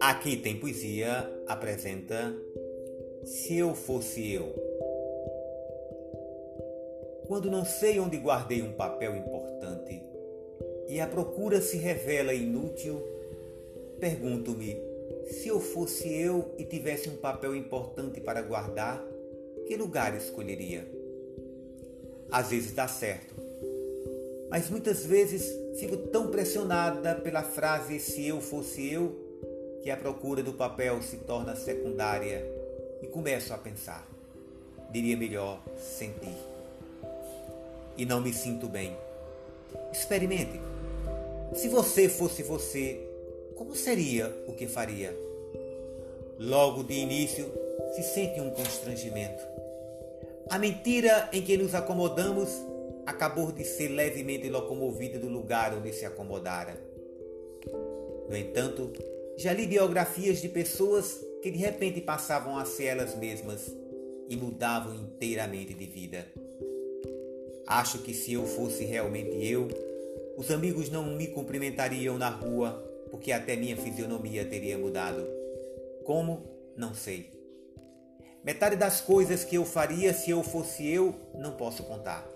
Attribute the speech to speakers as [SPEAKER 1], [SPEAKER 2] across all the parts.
[SPEAKER 1] Aqui tem poesia apresenta Se eu fosse eu. Quando não sei onde guardei um papel importante e a procura se revela inútil, pergunto-me: se eu fosse eu e tivesse um papel importante para guardar, que lugar escolheria? Às vezes dá certo, mas muitas vezes fico tão pressionada pela frase se eu fosse eu que a procura do papel se torna secundária e começo a pensar. Diria melhor sentir. E não me sinto bem. Experimente. Se você fosse você, como seria o que faria? Logo de início, se sente um constrangimento. A mentira em que nos acomodamos acabou de ser levemente locomovida do lugar onde se acomodara. No entanto, já li biografias de pessoas que de repente passavam a ser elas mesmas e mudavam inteiramente de vida. Acho que se eu fosse realmente eu, os amigos não me cumprimentariam na rua porque até minha fisionomia teria mudado. Como? Não sei. Metade das coisas que eu faria se eu fosse eu, não posso contar.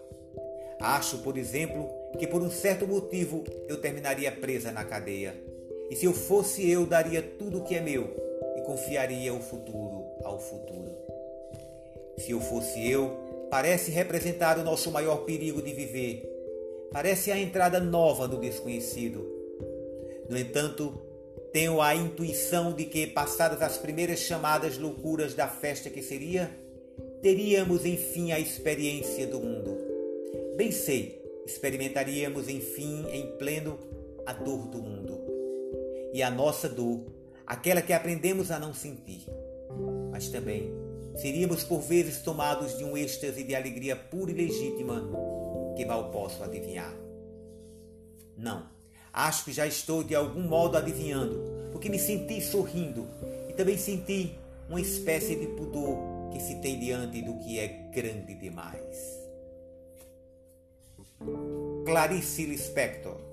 [SPEAKER 1] Acho, por exemplo, que por um certo motivo eu terminaria presa na cadeia e se eu fosse eu, daria tudo o que é meu e confiaria o futuro ao futuro. Se eu fosse eu, parece representar o nosso maior perigo de viver. Parece a entrada nova do desconhecido. No entanto, tenho a intuição de que, passadas as primeiras chamadas loucuras da festa que seria, teríamos enfim a experiência do mundo. Bem sei, experimentaríamos enfim em pleno a dor do mundo e a nossa dor, aquela que aprendemos a não sentir. Mas também seríamos por vezes tomados de um êxtase de alegria pura e legítima que mal posso adivinhar. Não, acho que já estou de algum modo adivinhando, porque me senti sorrindo e também senti uma espécie de pudor que se tem diante do que é grande demais. Clarice Lispector